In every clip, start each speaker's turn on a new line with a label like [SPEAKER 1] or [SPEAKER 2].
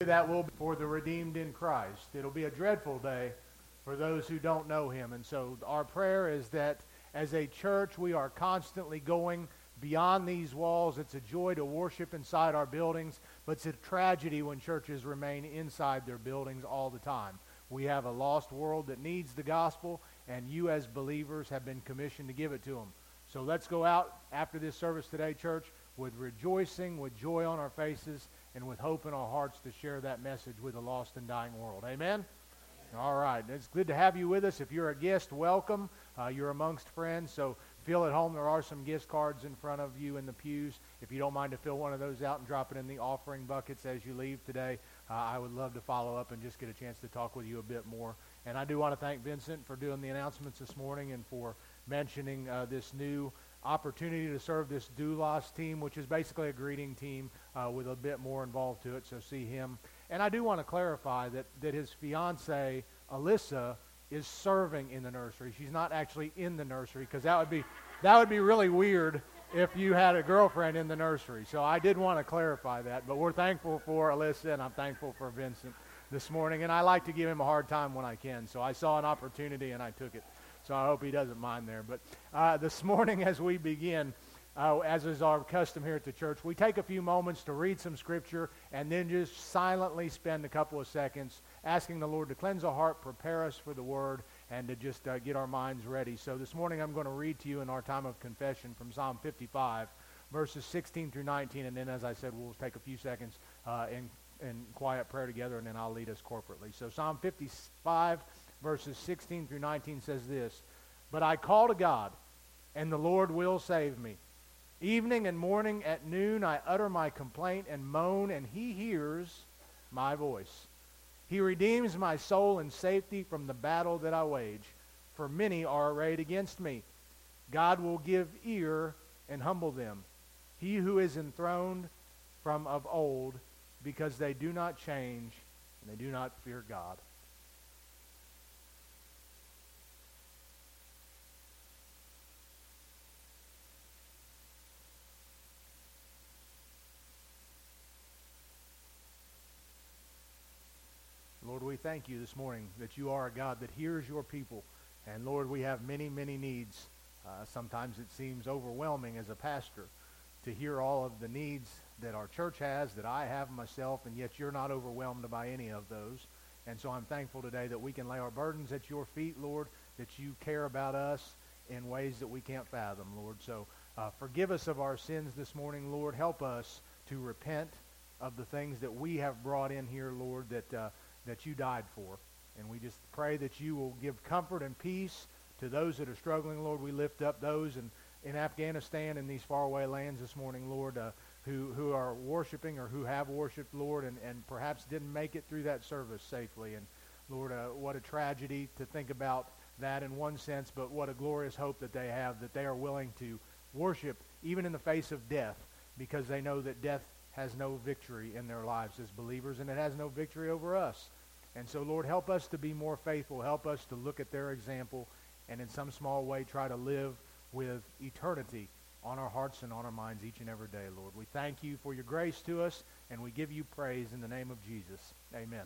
[SPEAKER 1] that will be for the redeemed in Christ. It'll be a dreadful day for those who don't know him. And so our prayer is that as a church, we are constantly going beyond these walls. It's a joy to worship inside our buildings, but it's a tragedy when churches remain inside their buildings all the time. We have a lost world that needs the gospel, and you as believers have been commissioned to give it to them. So let's go out after this service today, church, with rejoicing, with joy on our faces, and with hope in our hearts to share that message with a lost and dying world. Amen? All right. It's good to have you with us. If you're a guest, welcome. Uh, you're amongst friends, so feel at home. There are some gift cards in front of you in the pews. If you don't mind to fill one of those out and drop it in the offering buckets as you leave today, uh, I would love to follow up and just get a chance to talk with you a bit more. And I do want to thank Vincent for doing the announcements this morning and for mentioning uh, this new opportunity to serve this doulos team, which is basically a greeting team uh, with a bit more involved to it. So see him. And I do want to clarify that, that his fiance, Alyssa, is serving in the nursery. She's not actually in the nursery because that would be that would be really weird if you had a girlfriend in the nursery. So I did want to clarify that. But we're thankful for Alyssa and I'm thankful for Vincent this morning. And I like to give him a hard time when I can. So I saw an opportunity and I took it. So I hope he doesn't mind there. But uh, this morning, as we begin, uh, as is our custom here at the church, we take a few moments to read some scripture and then just silently spend a couple of seconds asking the Lord to cleanse our heart, prepare us for the word, and to just uh, get our minds ready. So this morning, I'm going to read to you in our time of confession from Psalm 55, verses 16 through 19. And then, as I said, we'll take a few seconds uh, in, in quiet prayer together, and then I'll lead us corporately. So Psalm 55 verses 16 through 19 says this But I call to God, and the Lord will save me. Evening and morning at noon I utter my complaint and moan, and he hears my voice. He redeems my soul in safety from the battle that I wage, for many are arrayed against me. God will give ear and humble them. He who is enthroned from of old, because they do not change and they do not fear God. Lord, we thank you this morning that you are a God that hears your people. And Lord, we have many, many needs. Uh, sometimes it seems overwhelming as a pastor to hear all of the needs that our church has, that I have myself, and yet you're not overwhelmed by any of those. And so I'm thankful today that we can lay our burdens at your feet, Lord, that you care about us in ways that we can't fathom, Lord. So uh, forgive us of our sins this morning, Lord. Help us to repent of the things that we have brought in here, Lord, that uh, that you died for. And we just pray that you will give comfort and peace to those that are struggling, Lord. We lift up those in, in Afghanistan and these faraway lands this morning, Lord, uh, who, who are worshiping or who have worshiped, Lord, and, and perhaps didn't make it through that service safely. And, Lord, uh, what a tragedy to think about that in one sense, but what a glorious hope that they have that they are willing to worship even in the face of death because they know that death has no victory in their lives as believers and it has no victory over us. And so, Lord, help us to be more faithful. Help us to look at their example and in some small way try to live with eternity on our hearts and on our minds each and every day, Lord. We thank you for your grace to us, and we give you praise in the name of Jesus. Amen.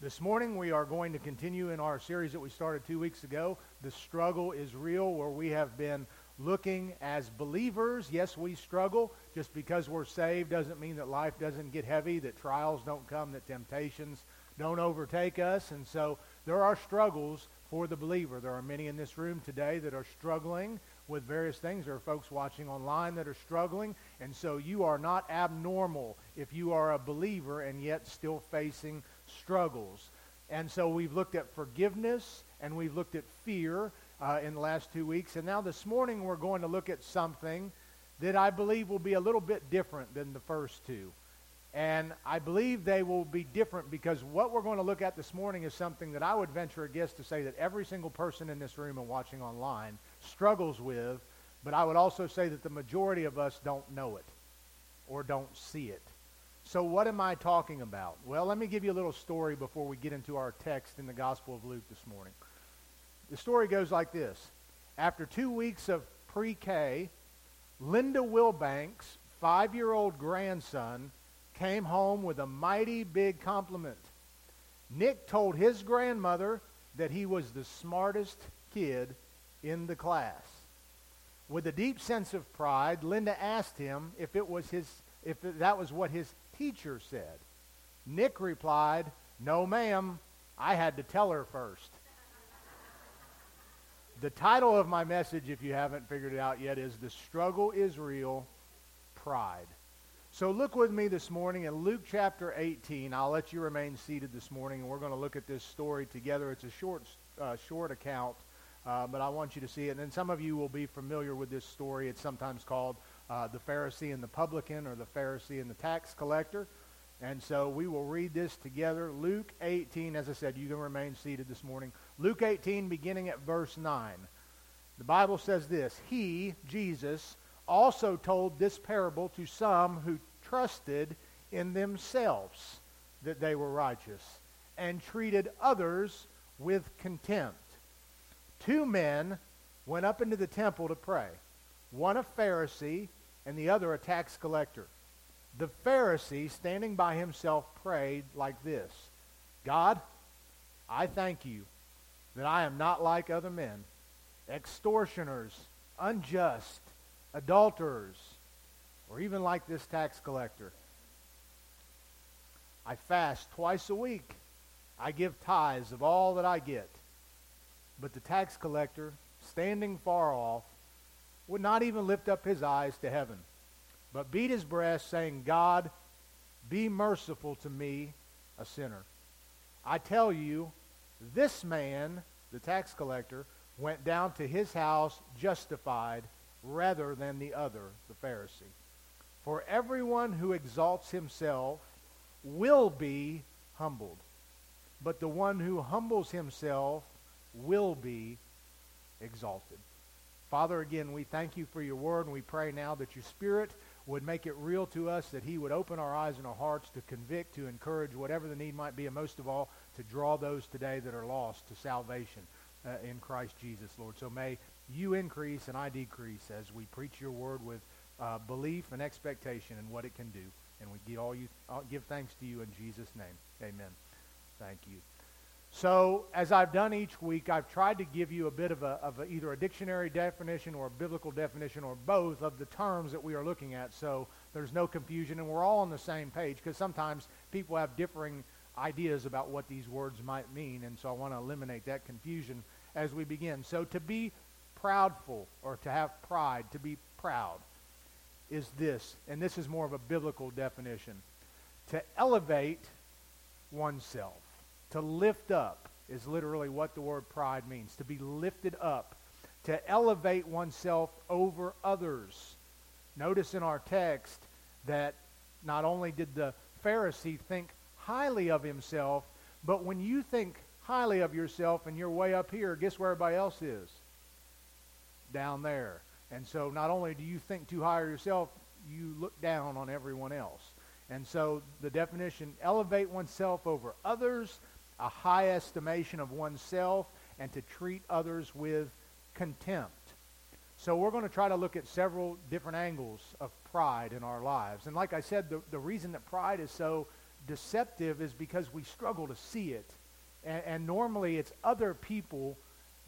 [SPEAKER 1] This morning we are going to continue in our series that we started two weeks ago, The Struggle is Real, where we have been looking as believers. Yes, we struggle. Just because we're saved doesn't mean that life doesn't get heavy, that trials don't come, that temptations don't overtake us. And so there are struggles for the believer. There are many in this room today that are struggling with various things. There are folks watching online that are struggling. And so you are not abnormal if you are a believer and yet still facing struggles. And so we've looked at forgiveness and we've looked at fear uh, in the last two weeks. And now this morning we're going to look at something that I believe will be a little bit different than the first two. And I believe they will be different because what we're going to look at this morning is something that I would venture a guess to say that every single person in this room and watching online struggles with, but I would also say that the majority of us don't know it or don't see it. So what am I talking about? Well, let me give you a little story before we get into our text in the Gospel of Luke this morning. The story goes like this. After two weeks of pre-K, Linda Wilbank's five-year-old grandson came home with a mighty big compliment. Nick told his grandmother that he was the smartest kid in the class. With a deep sense of pride, Linda asked him if it was his if that was what his teacher said. Nick replied, "No, ma'am. I had to tell her first. the title of my message, if you haven't figured it out yet, is The Struggle is Real, Pride. So look with me this morning in Luke chapter 18. I'll let you remain seated this morning, and we're going to look at this story together. It's a short, uh, short account, uh, but I want you to see it. And some of you will be familiar with this story. It's sometimes called uh, the Pharisee and the publican, or the Pharisee and the tax collector. And so we will read this together. Luke 18, as I said, you can remain seated this morning. Luke 18, beginning at verse 9. The Bible says this He, Jesus, also told this parable to some who trusted in themselves that they were righteous and treated others with contempt. Two men went up into the temple to pray, one a Pharisee and the other a tax collector. The Pharisee, standing by himself, prayed like this God, I thank you that I am not like other men, extortioners, unjust adulterers, or even like this tax collector. I fast twice a week. I give tithes of all that I get. But the tax collector, standing far off, would not even lift up his eyes to heaven, but beat his breast, saying, God, be merciful to me, a sinner. I tell you, this man, the tax collector, went down to his house justified rather than the other, the Pharisee. For everyone who exalts himself will be humbled, but the one who humbles himself will be exalted. Father, again, we thank you for your word, and we pray now that your Spirit would make it real to us, that he would open our eyes and our hearts to convict, to encourage, whatever the need might be, and most of all, to draw those today that are lost to salvation uh, in Christ Jesus, Lord. So may you increase and I decrease as we preach your word with uh, belief and expectation in what it can do. And we give, all you, uh, give thanks to you in Jesus' name. Amen. Thank you. So, as I've done each week, I've tried to give you a bit of, a, of a, either a dictionary definition or a biblical definition or both of the terms that we are looking at so there's no confusion and we're all on the same page because sometimes people have differing ideas about what these words might mean. And so I want to eliminate that confusion as we begin. So, to be proudful or to have pride, to be proud, is this, and this is more of a biblical definition. To elevate oneself, to lift up, is literally what the word pride means. To be lifted up, to elevate oneself over others. Notice in our text that not only did the Pharisee think highly of himself, but when you think highly of yourself and you're way up here, guess where everybody else is? Down there. And so not only do you think too high of yourself, you look down on everyone else. And so the definition, elevate oneself over others, a high estimation of oneself, and to treat others with contempt. So we're going to try to look at several different angles of pride in our lives. And like I said, the, the reason that pride is so deceptive is because we struggle to see it. And, and normally it's other people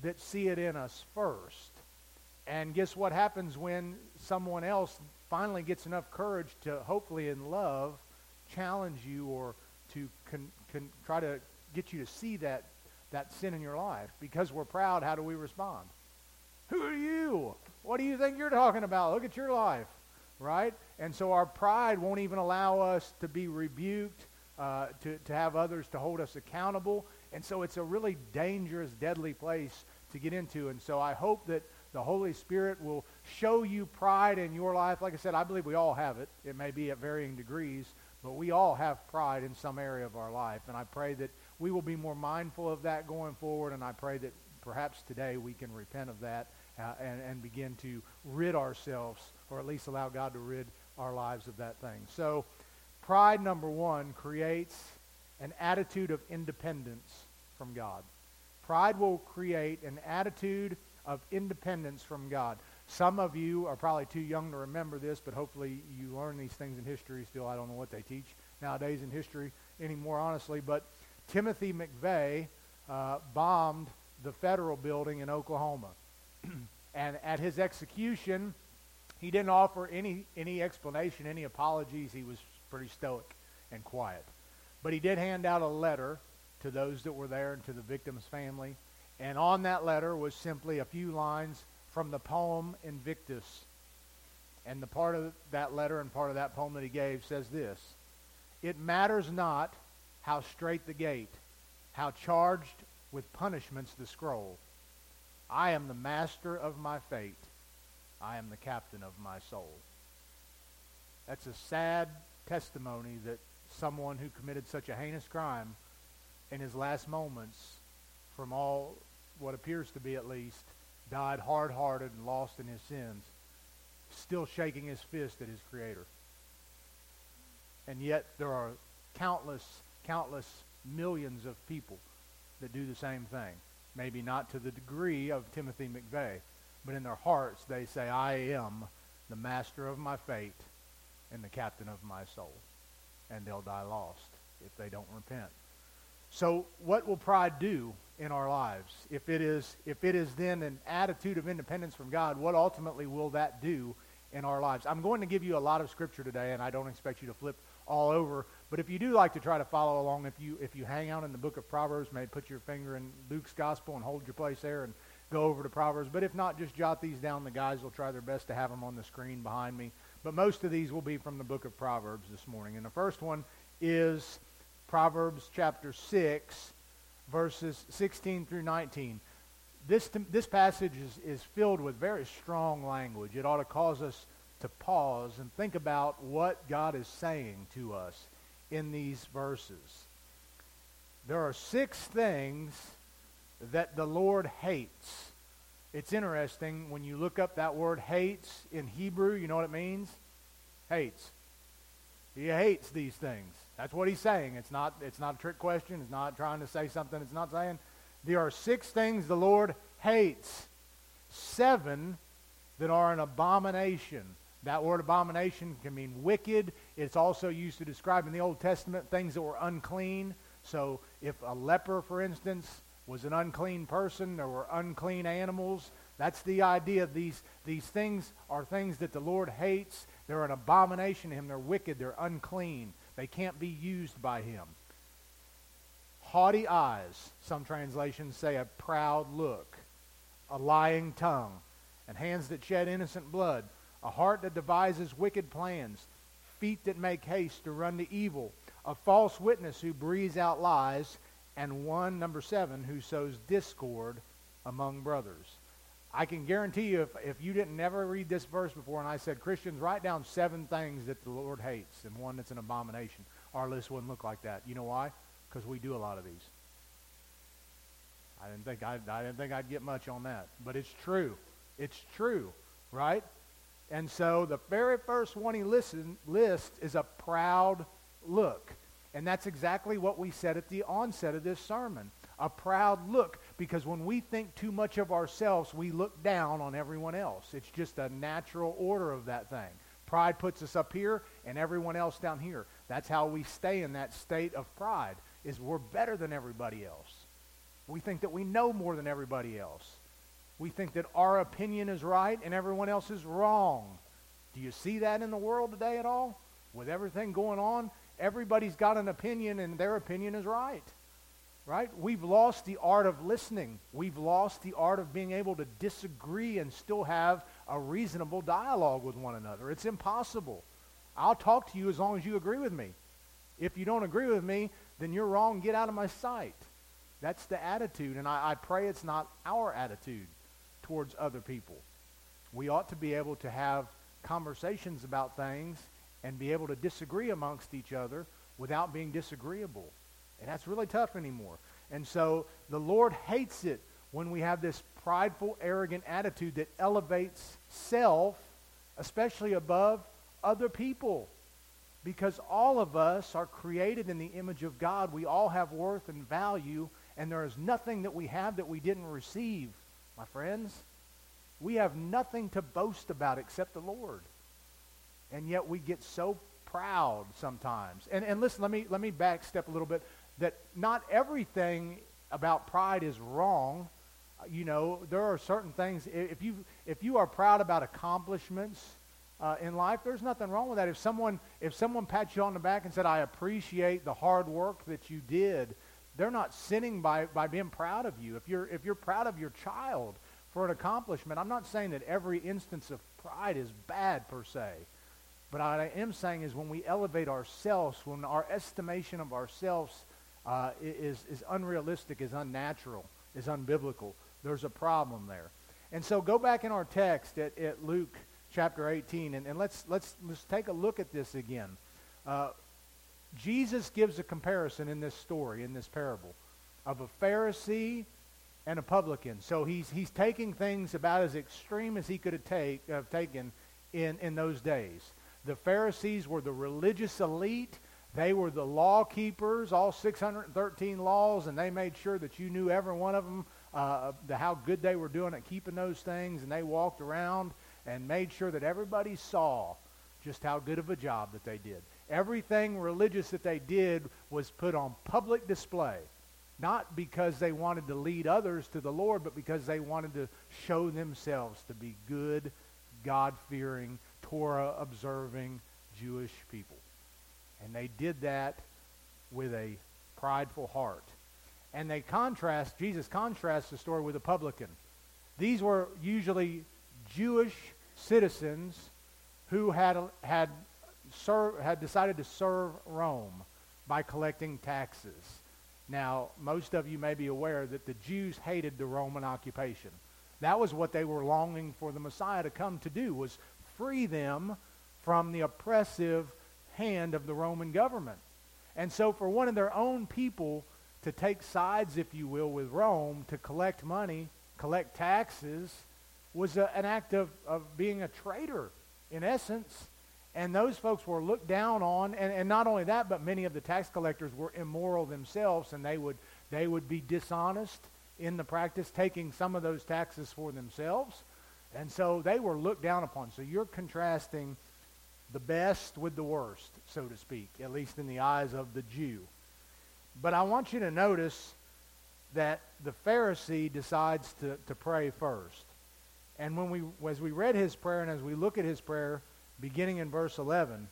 [SPEAKER 1] that see it in us first. And guess what happens when someone else finally gets enough courage to, hopefully in love, challenge you or to con, con, try to get you to see that, that sin in your life? Because we're proud, how do we respond? Who are you? What do you think you're talking about? Look at your life, right? And so our pride won't even allow us to be rebuked, uh, to, to have others to hold us accountable. And so it's a really dangerous, deadly place to get into. And so I hope that the Holy Spirit will show you pride in your life. Like I said, I believe we all have it. It may be at varying degrees, but we all have pride in some area of our life. And I pray that we will be more mindful of that going forward. And I pray that perhaps today we can repent of that uh, and, and begin to rid ourselves, or at least allow God to rid our lives of that thing. So, pride, number one, creates an attitude of independence from God. Pride will create an attitude of independence from God. Some of you are probably too young to remember this, but hopefully you learn these things in history still. I don't know what they teach nowadays in history anymore, honestly, but Timothy McVeigh uh, bombed the federal building in Oklahoma. and at his execution, he didn't offer any, any explanation, any apologies. He was pretty stoic and quiet. But he did hand out a letter to those that were there and to the victim's family. And on that letter was simply a few lines from the poem Invictus. And the part of that letter and part of that poem that he gave says this It matters not how straight the gate, how charged with punishments the scroll. I am the master of my fate. I am the captain of my soul. That's a sad testimony that someone who committed such a heinous crime in his last moments, from all what appears to be at least, died hard-hearted and lost in his sins, still shaking his fist at his Creator. And yet there are countless, countless millions of people that do the same thing. Maybe not to the degree of Timothy McVeigh, but in their hearts they say, I am the master of my fate and the captain of my soul. And they'll die lost if they don't repent. So what will pride do in our lives? If it is, if it is then an attitude of independence from God, what ultimately will that do in our lives? I'm going to give you a lot of scripture today, and I don't expect you to flip all over. But if you do like to try to follow along, if you if you hang out in the book of Proverbs, maybe put your finger in Luke's gospel and hold your place there and go over to Proverbs. But if not, just jot these down. The guys will try their best to have them on the screen behind me. But most of these will be from the book of Proverbs this morning. And the first one is Proverbs chapter 6, verses 16 through 19. This, this passage is, is filled with very strong language. It ought to cause us to pause and think about what God is saying to us in these verses. There are six things that the Lord hates. It's interesting when you look up that word hates in Hebrew, you know what it means? Hates. He hates these things. That's what he's saying. It's not, it's not a trick question. It's not trying to say something it's not saying. There are six things the Lord hates. Seven that are an abomination. That word abomination can mean wicked. It's also used to describe in the Old Testament things that were unclean. So if a leper, for instance, was an unclean person, there were unclean animals. That's the idea. These, these things are things that the Lord hates. They're an abomination to him. They're wicked. They're unclean. They can't be used by him. Haughty eyes, some translations say a proud look, a lying tongue, and hands that shed innocent blood, a heart that devises wicked plans, feet that make haste to run to evil, a false witness who breathes out lies, and one, number seven, who sows discord among brothers. I can guarantee you, if, if you didn't never read this verse before and I said, Christians, write down seven things that the Lord hates and one that's an abomination, our list wouldn't look like that. You know why? Because we do a lot of these. I didn't think I'd, I didn't think I'd get much on that, but it's true. It's true, right? And so the very first one he listen, lists is a proud look. And that's exactly what we said at the onset of this sermon. A proud look because when we think too much of ourselves, we look down on everyone else. It's just a natural order of that thing. Pride puts us up here and everyone else down here. That's how we stay in that state of pride is we're better than everybody else. We think that we know more than everybody else. We think that our opinion is right and everyone else is wrong. Do you see that in the world today at all? With everything going on, everybody's got an opinion and their opinion is right right? We've lost the art of listening. We've lost the art of being able to disagree and still have a reasonable dialogue with one another. It's impossible. I'll talk to you as long as you agree with me. If you don't agree with me, then you're wrong. Get out of my sight. That's the attitude, and I, I pray it's not our attitude towards other people. We ought to be able to have conversations about things and be able to disagree amongst each other without being disagreeable. And that's really tough anymore. And so the Lord hates it when we have this prideful, arrogant attitude that elevates self, especially above other people. Because all of us are created in the image of God. We all have worth and value, and there is nothing that we have that we didn't receive, my friends. We have nothing to boast about except the Lord. And yet we get so proud sometimes. And, and listen, let me, let me back step a little bit. That not everything about pride is wrong. You know, there are certain things, if you, if you are proud about accomplishments uh, in life, there's nothing wrong with that. If someone, if someone pats you on the back and said, I appreciate the hard work that you did, they're not sinning by, by being proud of you. If you're, if you're proud of your child for an accomplishment, I'm not saying that every instance of pride is bad per se. But what I am saying is when we elevate ourselves, when our estimation of ourselves uh, is, is unrealistic, is unnatural, is unbiblical, there's a problem there. And so go back in our text at, at Luke chapter 18, and, and let's, let's, let's take a look at this again. Uh, Jesus gives a comparison in this story, in this parable, of a Pharisee and a publican. So he's, he's taking things about as extreme as he could have, take, have taken in, in those days. The Pharisees were the religious elite. They were the law keepers, all 613 laws, and they made sure that you knew every one of them, uh, the, how good they were doing at keeping those things. And they walked around and made sure that everybody saw just how good of a job that they did. Everything religious that they did was put on public display. Not because they wanted to lead others to the Lord, but because they wanted to show themselves to be good, God fearing, Torah observing Jewish people. And they did that with a prideful heart. And they contrast, Jesus contrasts the story with a publican. These were usually Jewish citizens who had, had, serve, had decided to serve Rome by collecting taxes. Now, most of you may be aware that the Jews hated the Roman occupation. That was what they were longing for the Messiah to come to do, was free them from the oppressive hand of the Roman government. And so for one of their own people to take sides, if you will, with Rome, to collect money, collect taxes, was a, an act of, of being a traitor, in essence. And those folks were looked down on. And, and not only that, but many of the tax collectors were immoral themselves, and they would, they would be dishonest in the practice, taking some of those taxes for themselves. And so they were looked down upon. So you're contrasting the best with the worst, so to speak, at least in the eyes of the Jew. But I want you to notice that the Pharisee decides to, to pray first. And when we, as we read his prayer and as we look at his prayer, beginning in verse 11,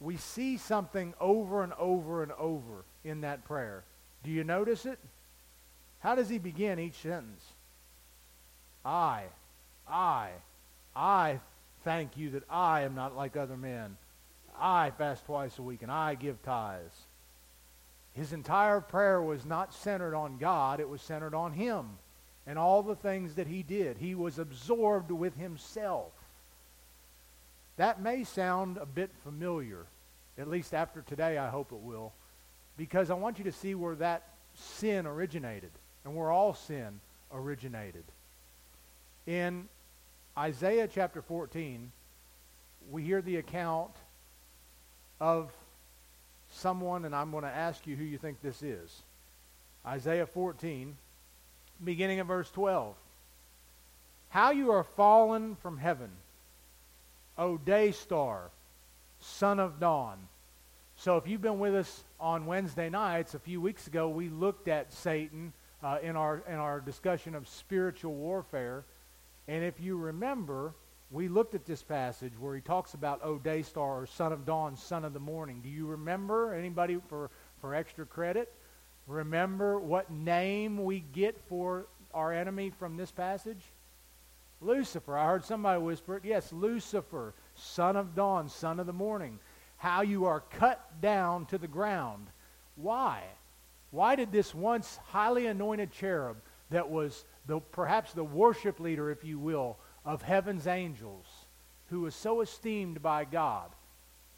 [SPEAKER 1] we see something over and over and over in that prayer. Do you notice it? How does he begin each sentence? I, I, I thank you that I am not like other men. I fast twice a week and I give tithes. His entire prayer was not centered on God, it was centered on him and all the things that he did. He was absorbed with himself. That may sound a bit familiar, at least after today, I hope it will, because I want you to see where that sin originated and where all sin originated. In Isaiah chapter 14, we hear the account of someone, and I'm going to ask you who you think this is. Isaiah 14, beginning at verse 12. How you are fallen from heaven, O day star, son of dawn. So if you've been with us on Wednesday nights, a few weeks ago, we looked at Satan uh, in, our, in our discussion of spiritual warfare. And if you remember, we looked at this passage where he talks about, O day star, or son of dawn, son of the morning. Do you remember? Anybody for, for extra credit? Remember what name we get for our enemy from this passage? Lucifer. I heard somebody whisper it. Yes, Lucifer, son of dawn, son of the morning. How you are cut down to the ground. Why? Why did this once highly anointed cherub that was the, perhaps the worship leader, if you will, of heaven's angels, who was so esteemed by God.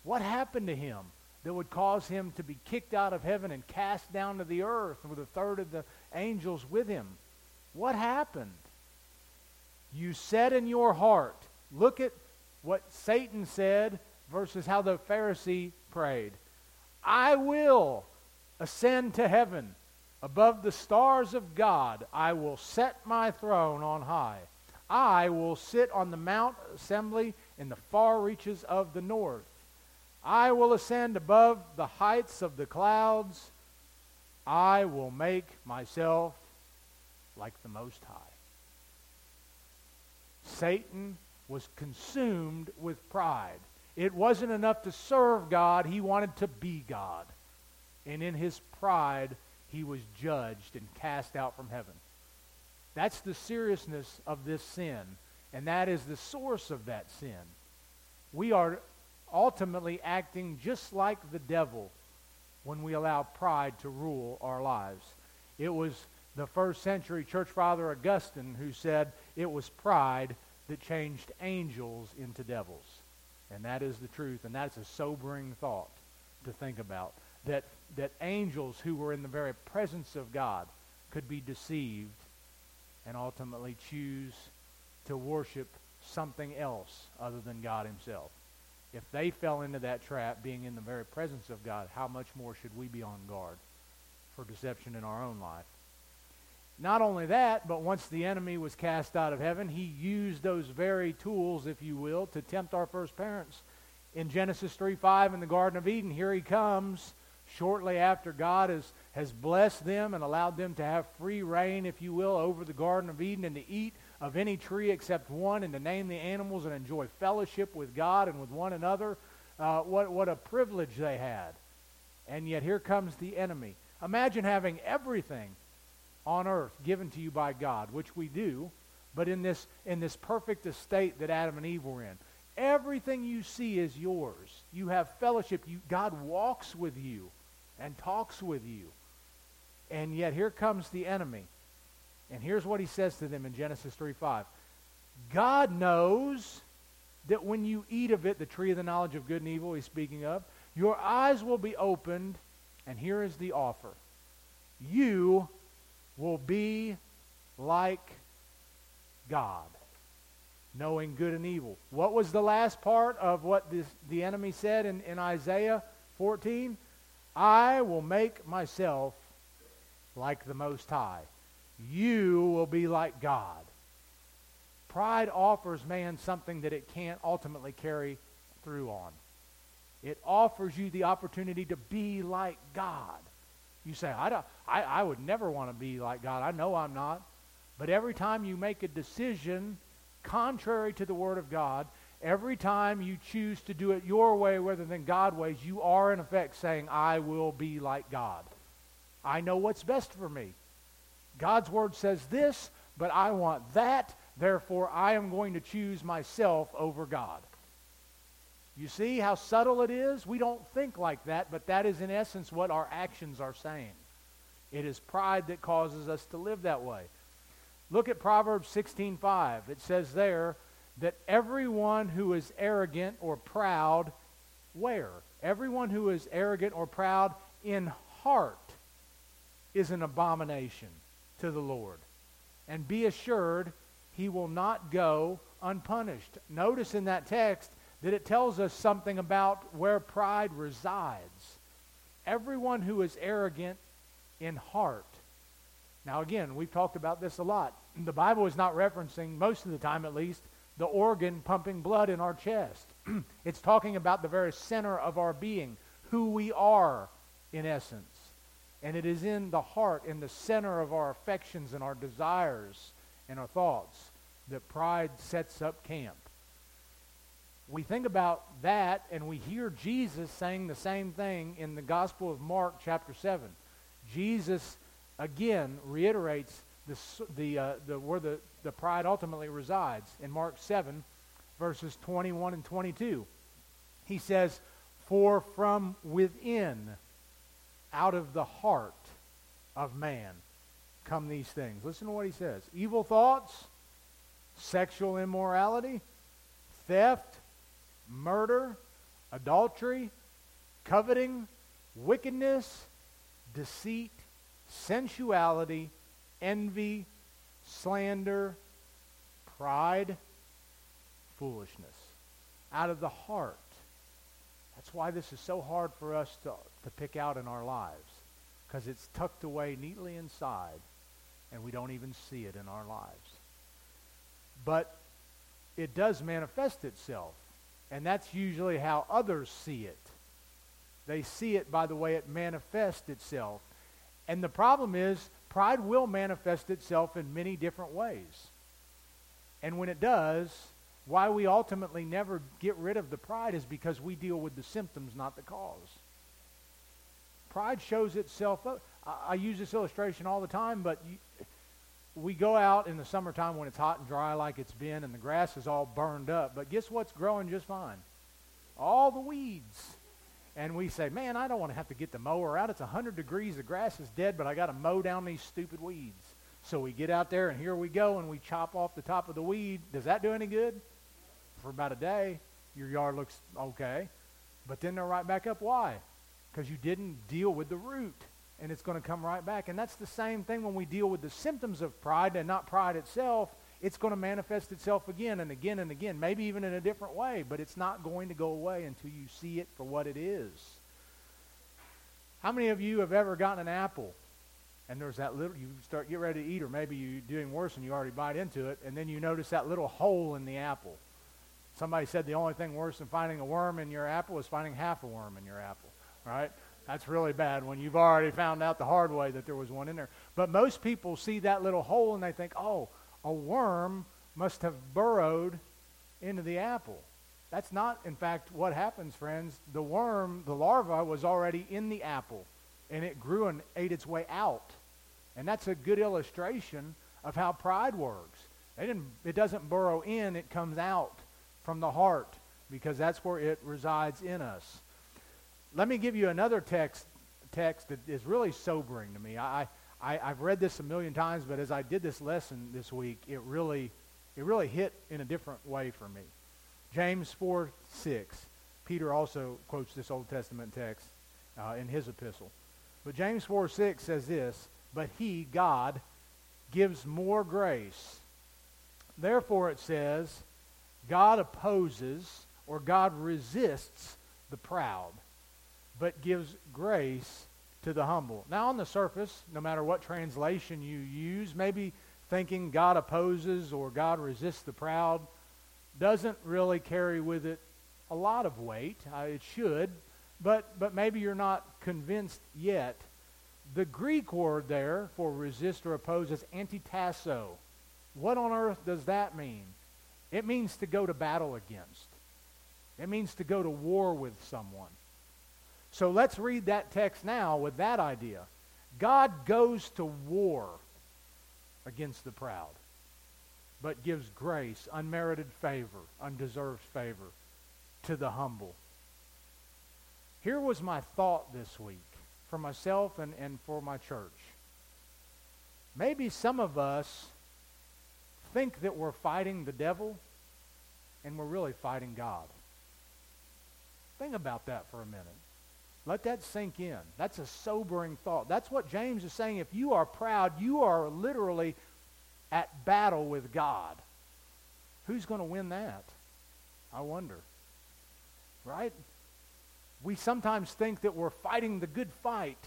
[SPEAKER 1] What happened to him that would cause him to be kicked out of heaven and cast down to the earth with a third of the angels with him? What happened? You said in your heart, look at what Satan said versus how the Pharisee prayed. I will ascend to heaven. Above the stars of God, I will set my throne on high. I will sit on the Mount Assembly in the far reaches of the north. I will ascend above the heights of the clouds. I will make myself like the Most High. Satan was consumed with pride. It wasn't enough to serve God, he wanted to be God. And in his pride, he was judged and cast out from heaven. That's the seriousness of this sin, and that is the source of that sin. We are ultimately acting just like the devil when we allow pride to rule our lives. It was the first century church father Augustine who said it was pride that changed angels into devils. And that is the truth, and that's a sobering thought to think about. That, that angels who were in the very presence of God could be deceived and ultimately choose to worship something else other than God himself. If they fell into that trap, being in the very presence of God, how much more should we be on guard for deception in our own life? Not only that, but once the enemy was cast out of heaven, he used those very tools, if you will, to tempt our first parents. In Genesis 3 5 in the Garden of Eden, here he comes shortly after God has, has blessed them and allowed them to have free reign, if you will, over the Garden of Eden and to eat of any tree except one and to name the animals and enjoy fellowship with God and with one another. Uh, what, what a privilege they had. And yet here comes the enemy. Imagine having everything on earth given to you by God, which we do, but in this, in this perfect estate that Adam and Eve were in. Everything you see is yours. You have fellowship. You, God walks with you and talks with you. And yet here comes the enemy. And here's what he says to them in Genesis 3 5. God knows that when you eat of it, the tree of the knowledge of good and evil he's speaking of, your eyes will be opened, and here is the offer. You will be like God, knowing good and evil. What was the last part of what this, the enemy said in, in Isaiah 14? I will make myself like the Most High. You will be like God. Pride offers man something that it can't ultimately carry through on. It offers you the opportunity to be like God. You say, I, don't, I, I would never want to be like God. I know I'm not. But every time you make a decision contrary to the Word of God, every time you choose to do it your way rather than God ways, you are in effect saying, I will be like God. I know what's best for me. God's Word says this, but I want that. Therefore, I am going to choose myself over God. You see how subtle it is? We don't think like that, but that is in essence what our actions are saying. It is pride that causes us to live that way. Look at Proverbs 16:5. It says there that everyone who is arrogant or proud where? Everyone who is arrogant or proud in heart is an abomination to the Lord. And be assured he will not go unpunished. Notice in that text that it tells us something about where pride resides. Everyone who is arrogant in heart. Now, again, we've talked about this a lot. The Bible is not referencing, most of the time at least, the organ pumping blood in our chest. it's talking about the very center of our being, who we are in essence. And it is in the heart, in the center of our affections and our desires and our thoughts, that pride sets up camp we think about that and we hear Jesus saying the same thing in the Gospel of Mark, chapter 7. Jesus, again, reiterates the, the, uh, the, where the, the pride ultimately resides in Mark 7, verses 21 and 22. He says, For from within, out of the heart of man, come these things. Listen to what he says evil thoughts, sexual immorality, theft murder, adultery, coveting, wickedness, deceit, sensuality, envy, slander, pride, foolishness. Out of the heart. That's why this is so hard for us to, to pick out in our lives. Because it's tucked away neatly inside, and we don't even see it in our lives. But it does manifest itself and that's usually how others see it. They see it by the way it manifests itself. And the problem is, pride will manifest itself in many different ways. And when it does, why we ultimately never get rid of the pride is because we deal with the symptoms, not the cause. Pride shows itself. I, use this illustration all the time, but we go out in the summertime when it's hot and dry like it's been and the grass is all burned up. But guess what's growing just fine? All the weeds. And we say, man, I don't want to have to get the mower out. It's 100 degrees. The grass is dead, but I got to mow down these stupid weeds. So we get out there and here we go and we chop off the top of the weed. Does that do any good? For about a day, your yard looks okay. But then they're right back up. Why? Because you didn't deal with the root and it's going to come right back. And that's the same thing when we deal with the symptoms of pride and not pride itself. It's going to manifest itself again and again and again, maybe even in a different way, but it's not going to go away until you see it for what it is. How many of you have ever gotten an apple and there's that little, you start, get ready to eat, or maybe you're doing worse and you already bite into it, and then you notice that little hole in the apple. Somebody said the only thing worse than finding a worm in your apple is finding half a worm in your apple, right? That's really bad when you've already found out the hard way that there was one in there. But most people see that little hole and they think, oh, a worm must have burrowed into the apple. That's not, in fact, what happens, friends. The worm, the larva, was already in the apple, and it grew and ate its way out. And that's a good illustration of how pride works. it doesn't burrow in, it comes out from the heart because that's where it resides in us. Let me give you another text text that is really sobering to me. I, I, I've read this a million times, but as I did this lesson this week, it really, it really hit in a different way for me. James 4, 6. Peter also quotes this Old Testament text uh, in his epistle. But James 4, 6 says this, But he, God, gives more grace. Therefore it says, God opposes or God resists the proud but gives grace to the humble. Now, on the surface, no matter what translation you use, maybe thinking God opposes or God resists the proud doesn't really carry with it a lot of weight. Uh, it should, but, but maybe you're not convinced yet. The Greek word there for resist or oppose is antitasso. What on earth does that mean? It means to go to battle against. It means to go to war with someone. So let's read that text now with that idea. God goes to war against the proud, but gives grace, unmerited favor, undeserved favor to the humble. Here was my thought this week for myself and, and for my church. Maybe some of us think that we're fighting the devil and we're really fighting God. Think about that for a minute. Let that sink in. That's a sobering thought. That's what James is saying. If you are proud, you are literally at battle with God. Who's going to win that? I wonder. Right? We sometimes think that we're fighting the good fight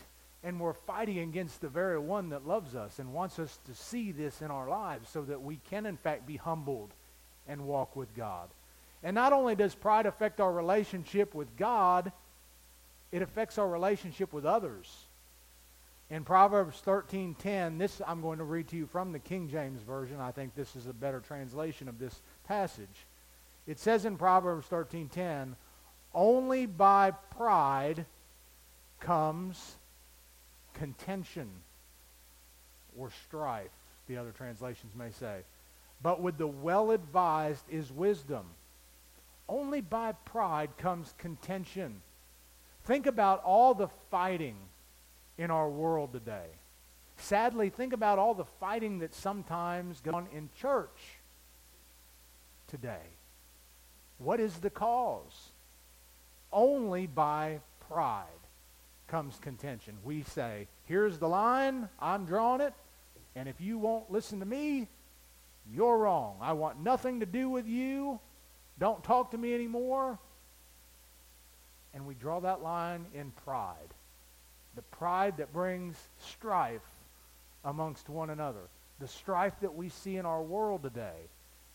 [SPEAKER 1] and we're fighting against the very one that loves us and wants us to see this in our lives so that we can, in fact, be humbled and walk with God. And not only does pride affect our relationship with God, it affects our relationship with others. In Proverbs 13:10, this I'm going to read to you from the King James version. I think this is a better translation of this passage. It says in Proverbs 13:10, "Only by pride comes contention or strife," the other translations may say. "But with the well-advised is wisdom." Only by pride comes contention Think about all the fighting in our world today. Sadly, think about all the fighting that sometimes goes on in church today. What is the cause? Only by pride comes contention. We say, here's the line, I'm drawing it, and if you won't listen to me, you're wrong. I want nothing to do with you. Don't talk to me anymore and we draw that line in pride. The pride that brings strife amongst one another. The strife that we see in our world today.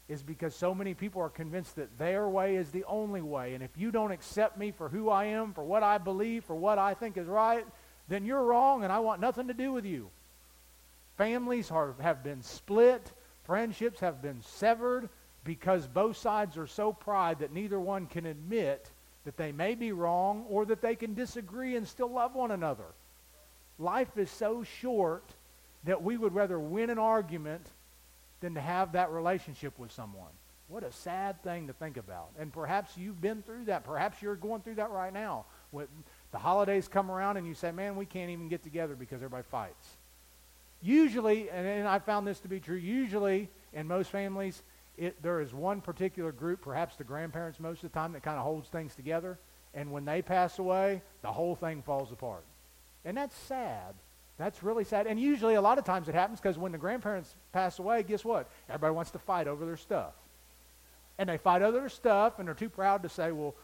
[SPEAKER 1] is because so many people are convinced that their way is the only way. And if you don't accept me for who I am, for what I believe, for what I think is right, then you're wrong and I want nothing to do with you. Families are, have been split, friendships have been severed because both sides are so pride that neither one can admit that they may be wrong or that they can disagree and still love one another. Life is so short that we would rather win an argument than to have that relationship with someone. What a sad thing to think about. And perhaps you've been through that. Perhaps you're going through that right now. When the holidays come around and you say, man, we can't even get together because everybody fights. Usually, and I found this to be true, usually in most families, it, there is one particular group, perhaps the grandparents most of the time, that kind of holds things together. And when they pass away, the whole thing falls apart. And that's sad. That's really sad. And usually, a lot of times it happens because when the grandparents pass away, guess what? Everybody wants to fight over their stuff. And they fight over their stuff, and they're too proud to say, well,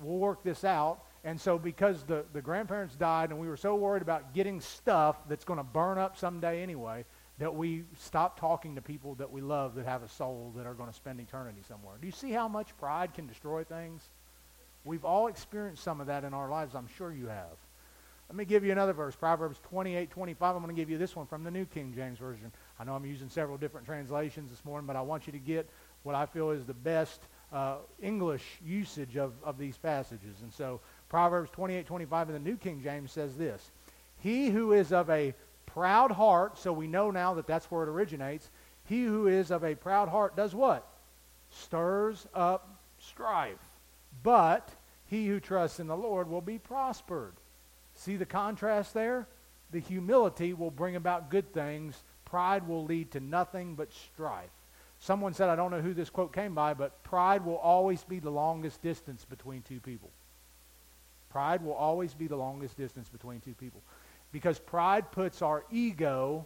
[SPEAKER 1] we'll work this out. And so, because the, the grandparents died, and we were so worried about getting stuff that's going to burn up someday anyway, that we stop talking to people that we love that have a soul that are going to spend eternity somewhere. Do you see how much pride can destroy things? We've all experienced some of that in our lives. I'm sure you have. Let me give you another verse, Proverbs 28, 25. I'm going to give you this one from the New King James Version. I know I'm using several different translations this morning, but I want you to get what I feel is the best uh, English usage of, of these passages. And so Proverbs 28, 25 in the New King James says this, He who is of a proud heart, so we know now that that's where it originates. He who is of a proud heart does what? Stirs up strife. But he who trusts in the Lord will be prospered. See the contrast there? The humility will bring about good things. Pride will lead to nothing but strife. Someone said, I don't know who this quote came by, but pride will always be the longest distance between two people. Pride will always be the longest distance between two people. Because pride puts our ego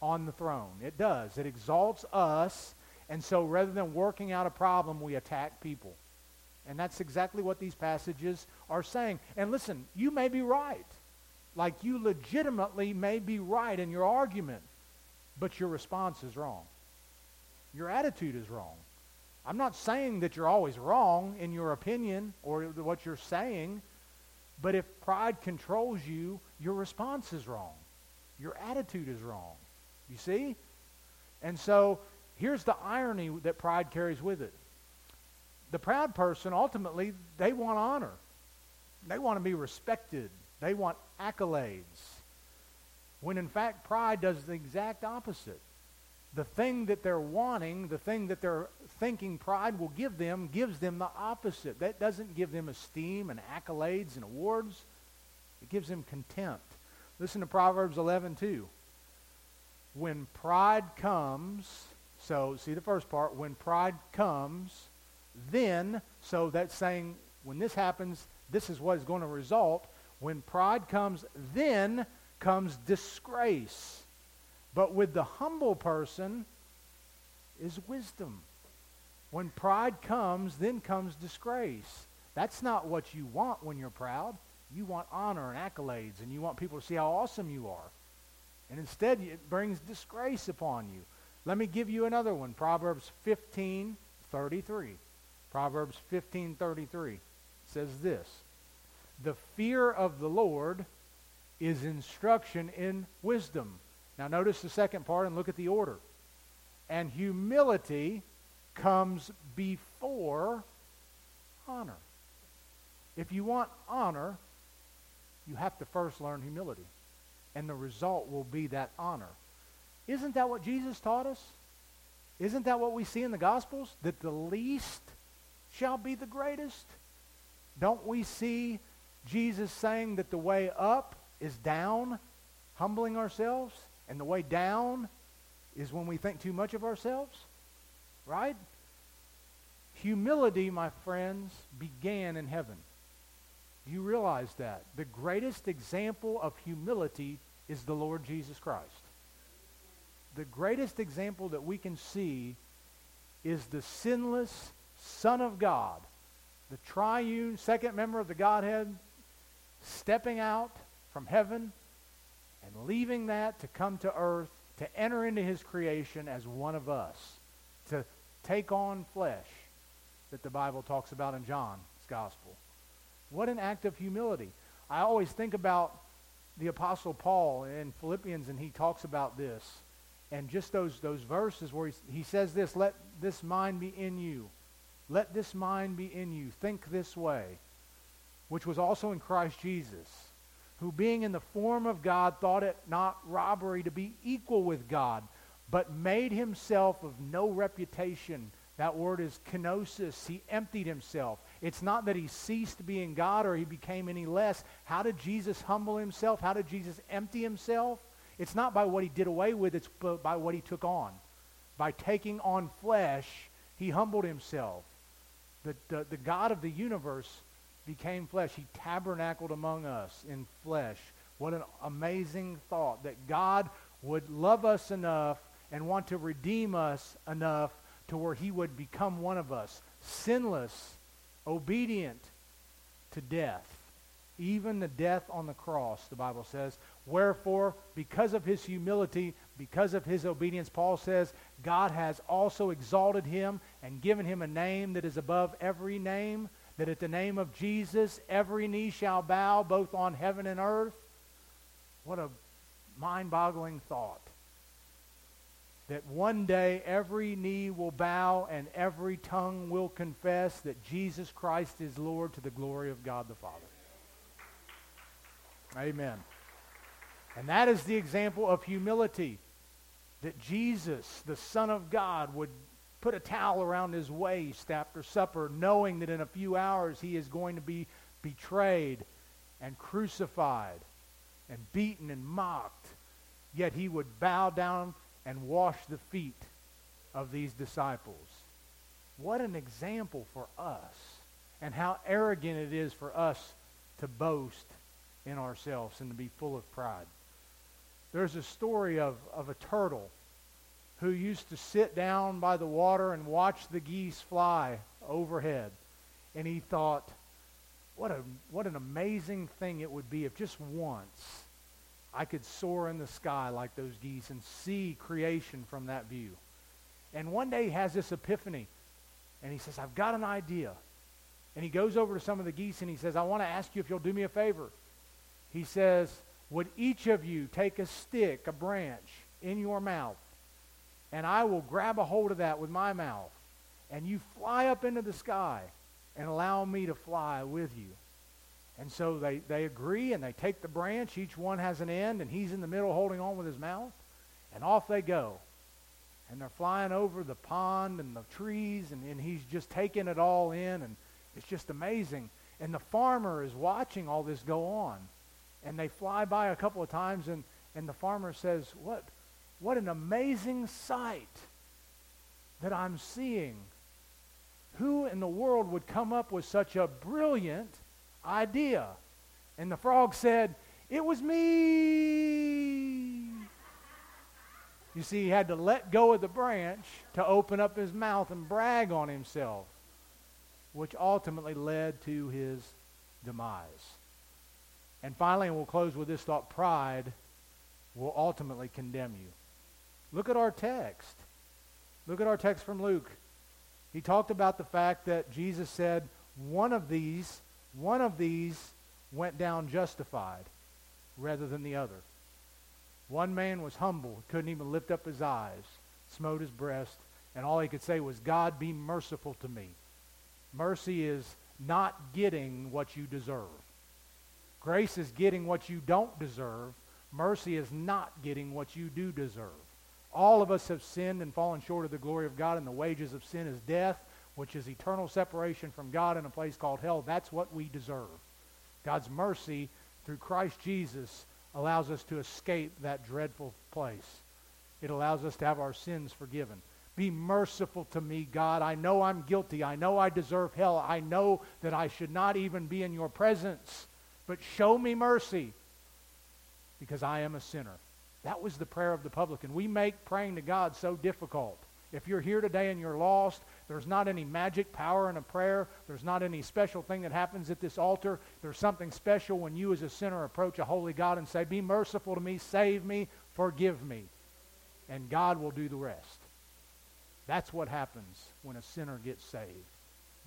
[SPEAKER 1] on the throne. It does. It exalts us. And so rather than working out a problem, we attack people. And that's exactly what these passages are saying. And listen, you may be right. Like you legitimately may be right in your argument, but your response is wrong. Your attitude is wrong. I'm not saying that you're always wrong in your opinion or what you're saying, but if pride controls you, your response is wrong. Your attitude is wrong. You see? And so here's the irony that pride carries with it. The proud person, ultimately, they want honor. They want to be respected. They want accolades. When in fact, pride does the exact opposite. The thing that they're wanting, the thing that they're thinking pride will give them, gives them the opposite. That doesn't give them esteem and accolades and awards. It gives them contempt. Listen to Proverbs 11, 2. When pride comes, so see the first part, when pride comes, then, so that's saying when this happens, this is what is going to result. When pride comes, then comes disgrace. But with the humble person is wisdom. When pride comes, then comes disgrace. That's not what you want when you're proud. You want honor and accolades, and you want people to see how awesome you are. And instead, it brings disgrace upon you. Let me give you another one. Proverbs 15, 33. Proverbs 15, 33 says this. The fear of the Lord is instruction in wisdom. Now notice the second part and look at the order. And humility comes before honor. If you want honor, you have to first learn humility. And the result will be that honor. Isn't that what Jesus taught us? Isn't that what we see in the Gospels? That the least shall be the greatest? Don't we see Jesus saying that the way up is down, humbling ourselves, and the way down is when we think too much of ourselves? Right? Humility, my friends, began in heaven. Do you realize that? The greatest example of humility is the Lord Jesus Christ. The greatest example that we can see is the sinless Son of God, the triune second member of the Godhead, stepping out from heaven and leaving that to come to earth, to enter into his creation as one of us, to take on flesh that the Bible talks about in John's gospel. What an act of humility. I always think about the Apostle Paul in Philippians, and he talks about this. And just those, those verses where he, he says this, let this mind be in you. Let this mind be in you. Think this way, which was also in Christ Jesus, who being in the form of God thought it not robbery to be equal with God, but made himself of no reputation. That word is kenosis. He emptied himself. It's not that he ceased being God or he became any less. How did Jesus humble himself? How did Jesus empty himself? It's not by what he did away with, it's by what he took on. By taking on flesh, he humbled himself. The, the, the God of the universe became flesh. He tabernacled among us in flesh. What an amazing thought that God would love us enough and want to redeem us enough to where he would become one of us, sinless, obedient to death, even the death on the cross, the Bible says. Wherefore, because of his humility, because of his obedience, Paul says, God has also exalted him and given him a name that is above every name, that at the name of Jesus every knee shall bow, both on heaven and earth. What a mind-boggling thought. That one day every knee will bow and every tongue will confess that Jesus Christ is Lord to the glory of God the Father. Amen. And that is the example of humility that Jesus, the Son of God, would put a towel around his waist after supper, knowing that in a few hours he is going to be betrayed and crucified and beaten and mocked. Yet he would bow down and wash the feet of these disciples. What an example for us, and how arrogant it is for us to boast in ourselves and to be full of pride. There's a story of, of a turtle who used to sit down by the water and watch the geese fly overhead. And he thought, what, a, what an amazing thing it would be if just once I could soar in the sky like those geese and see creation from that view. And one day he has this epiphany. And he says, I've got an idea. And he goes over to some of the geese and he says, I want to ask you if you'll do me a favor. He says, would each of you take a stick, a branch, in your mouth, and I will grab a hold of that with my mouth, and you fly up into the sky and allow me to fly with you. And so they, they agree and they take the branch. Each one has an end, and he's in the middle holding on with his mouth. And off they go. And they're flying over the pond and the trees, and, and he's just taking it all in, and it's just amazing. And the farmer is watching all this go on and they fly by a couple of times and, and the farmer says, what, what an amazing sight that I'm seeing. Who in the world would come up with such a brilliant idea? And the frog said, it was me. You see, he had to let go of the branch to open up his mouth and brag on himself, which ultimately led to his demise. And finally, and we'll close with this thought pride will ultimately condemn you. Look at our text. Look at our text from Luke. He talked about the fact that Jesus said, one of these, one of these went down justified rather than the other. One man was humble, couldn't even lift up his eyes, smote his breast, and all he could say was, God, be merciful to me. Mercy is not getting what you deserve. Grace is getting what you don't deserve. Mercy is not getting what you do deserve. All of us have sinned and fallen short of the glory of God, and the wages of sin is death, which is eternal separation from God in a place called hell. That's what we deserve. God's mercy through Christ Jesus allows us to escape that dreadful place. It allows us to have our sins forgiven. Be merciful to me, God. I know I'm guilty. I know I deserve hell. I know that I should not even be in your presence but show me mercy because I am a sinner. That was the prayer of the publican. We make praying to God so difficult. If you're here today and you're lost, there's not any magic power in a prayer. There's not any special thing that happens at this altar. There's something special when you as a sinner approach a holy God and say, be merciful to me, save me, forgive me. And God will do the rest. That's what happens when a sinner gets saved.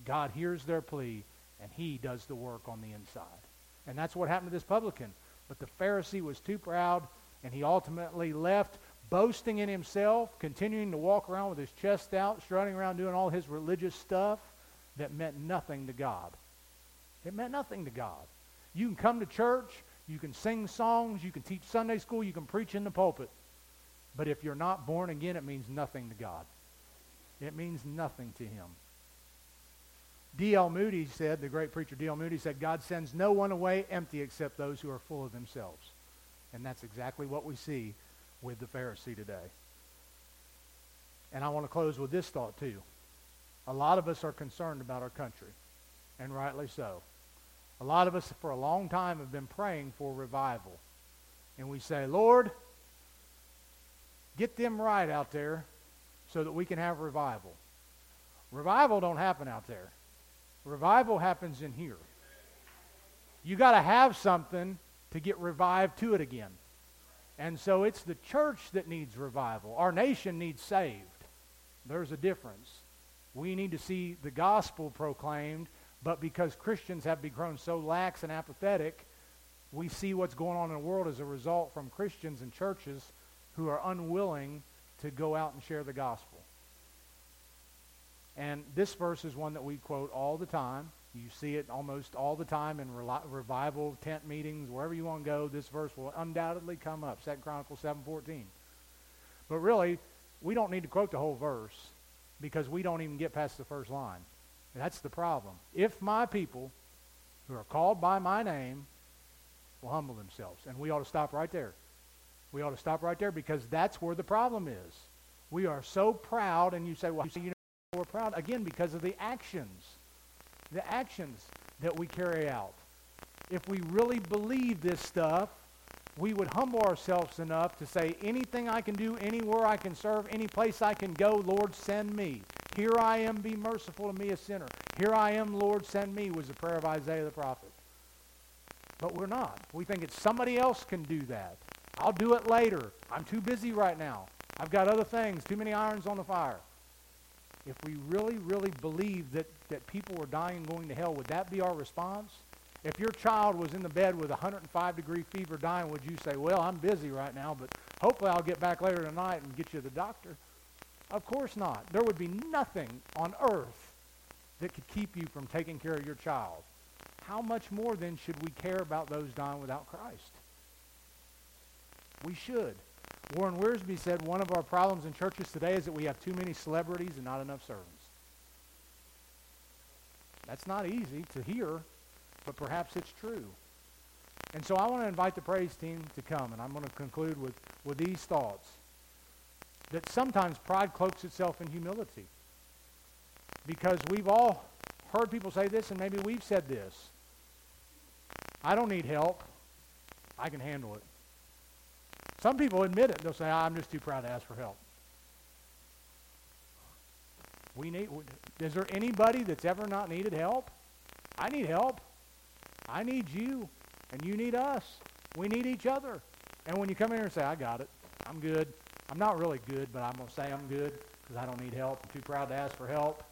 [SPEAKER 1] God hears their plea, and he does the work on the inside. And that's what happened to this publican. But the Pharisee was too proud, and he ultimately left boasting in himself, continuing to walk around with his chest out, strutting around doing all his religious stuff that meant nothing to God. It meant nothing to God. You can come to church, you can sing songs, you can teach Sunday school, you can preach in the pulpit. But if you're not born again, it means nothing to God. It means nothing to him. D.L. Moody said, the great preacher D.L. Moody said, God sends no one away empty except those who are full of themselves. And that's exactly what we see with the Pharisee today. And I want to close with this thought too. A lot of us are concerned about our country, and rightly so. A lot of us for a long time have been praying for revival. And we say, Lord, get them right out there so that we can have revival. Revival don't happen out there. Revival happens in here. You got to have something to get revived to it again. And so it's the church that needs revival. Our nation needs saved. There's a difference. We need to see the gospel proclaimed, but because Christians have become so lax and apathetic, we see what's going on in the world as a result from Christians and churches who are unwilling to go out and share the gospel. And this verse is one that we quote all the time. You see it almost all the time in revival tent meetings, wherever you want to go. This verse will undoubtedly come up. Second Chronicles 7.14. But really, we don't need to quote the whole verse because we don't even get past the first line. That's the problem. If my people who are called by my name will humble themselves. And we ought to stop right there. We ought to stop right there because that's where the problem is. We are so proud, and you say, well, you know, we're proud. Again, because of the actions the actions that we carry out. If we really believe this stuff, we would humble ourselves enough to say, anything I can do, anywhere I can serve, any place I can go, Lord, send me. Here I am, be merciful to me, a sinner. Here I am, Lord, send me, was the prayer of Isaiah the prophet. But we're not. We think it's somebody else can do that. I'll do it later. I'm too busy right now. I've got other things, too many irons on the fire if we really, really believe that, that people were dying and going to hell, would that be our response? If your child was in the bed with a 105 degree fever dying, would you say, well, I'm busy right now, but hopefully I'll get back later tonight and get you to the doctor? Of course not. There would be nothing on earth that could keep you from taking care of your child. How much more then should we care about those dying without Christ? We should. Warren Wiersbe said one of our problems in churches today is that we have too many celebrities and not enough servants. That's not easy to hear, but perhaps it's true. And so I want to invite the praise team to come, and I'm going to conclude with, with these thoughts. That sometimes pride cloaks itself in humility. Because we've all heard people say this, and maybe we've said this. I don't need help. I can handle it. Some people admit it. They'll say, ah, I'm just too proud to ask for help. We need, is there anybody that's ever not needed help? I need help. I need you, and you need us. We need each other. And when you come in here and say, I got it, I'm good. I'm not really good, but I'm going to say I'm good because I don't need help. I'm too proud to ask for help.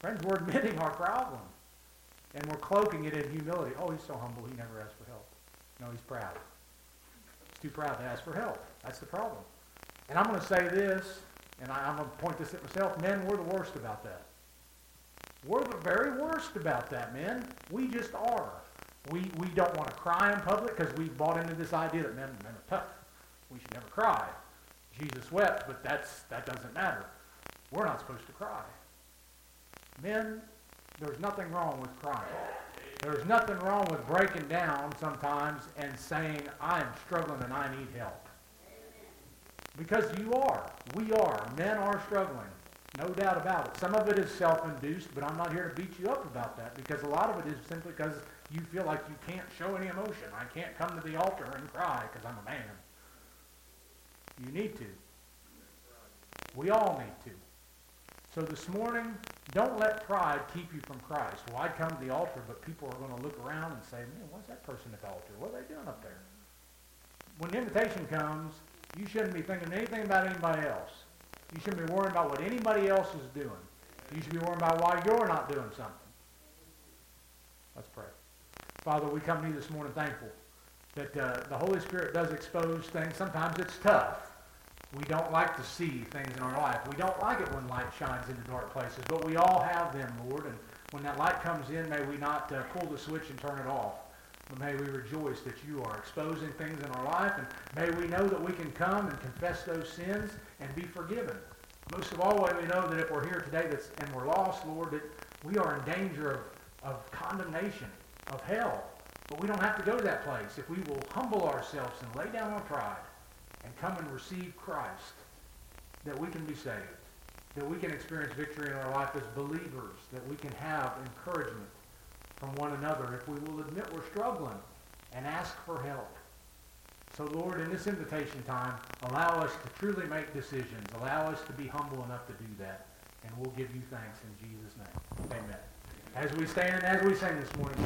[SPEAKER 1] Friends, we're admitting our problem. And we're cloaking it in humility. Oh, he's so humble, he never asked for help. No, he's proud too proud to ask for help. That's the problem. And I'm going to say this, and I, am going to point this at myself. Men, we're the worst about that. We're the very worst about that, men. We just are. We, we don't want to cry in public because we've bought into this idea that men, men are tough. We should never cry. Jesus wept, but that's, that doesn't matter. We're not supposed to cry. Men, there's nothing wrong with crying. There's nothing wrong with breaking down sometimes and saying, I am struggling and I need help. Because you are. We are. Men are struggling. No doubt about it. Some of it is self-induced, but I'm not here to beat you up about that because a lot of it is simply because you feel like you can't show any emotion. I can't come to the altar and cry because I'm a man. You need to. We all need to. So this morning, don't let pride keep you from Christ. Well, I'd come to the altar, but people are going to look around and say, man, what's that person at the altar? What are they doing up there? When the invitation comes, you shouldn't be thinking anything about anybody else. You shouldn't be worrying about what anybody else is doing. You should be worrying about why you're not doing something. Let's pray. Father, we come to you this morning thankful that uh, the Holy Spirit does expose things. Sometimes it's tough. We don't like to see things in our life. We don't like it when light shines into dark places, but we all have them, Lord. And when that light comes in, may we not uh, pull the switch and turn it off. But may we rejoice that you are exposing things in our life, and may we know that we can come and confess those sins and be forgiven. Most of all, may we know that if we're here today and we're lost, Lord, that we are in danger of, of condemnation, of hell. But we don't have to go to that place if we will humble ourselves and lay down our pride and come and receive Christ, that we can be saved, that we can experience victory in our life as believers, that we can have encouragement from one another if we will admit we're struggling and ask for help. So, Lord, in this invitation time, allow us to truly make decisions. Allow us to be humble enough to do that. And we'll give you thanks in Jesus' name. Amen. As we stand, as we sing this morning,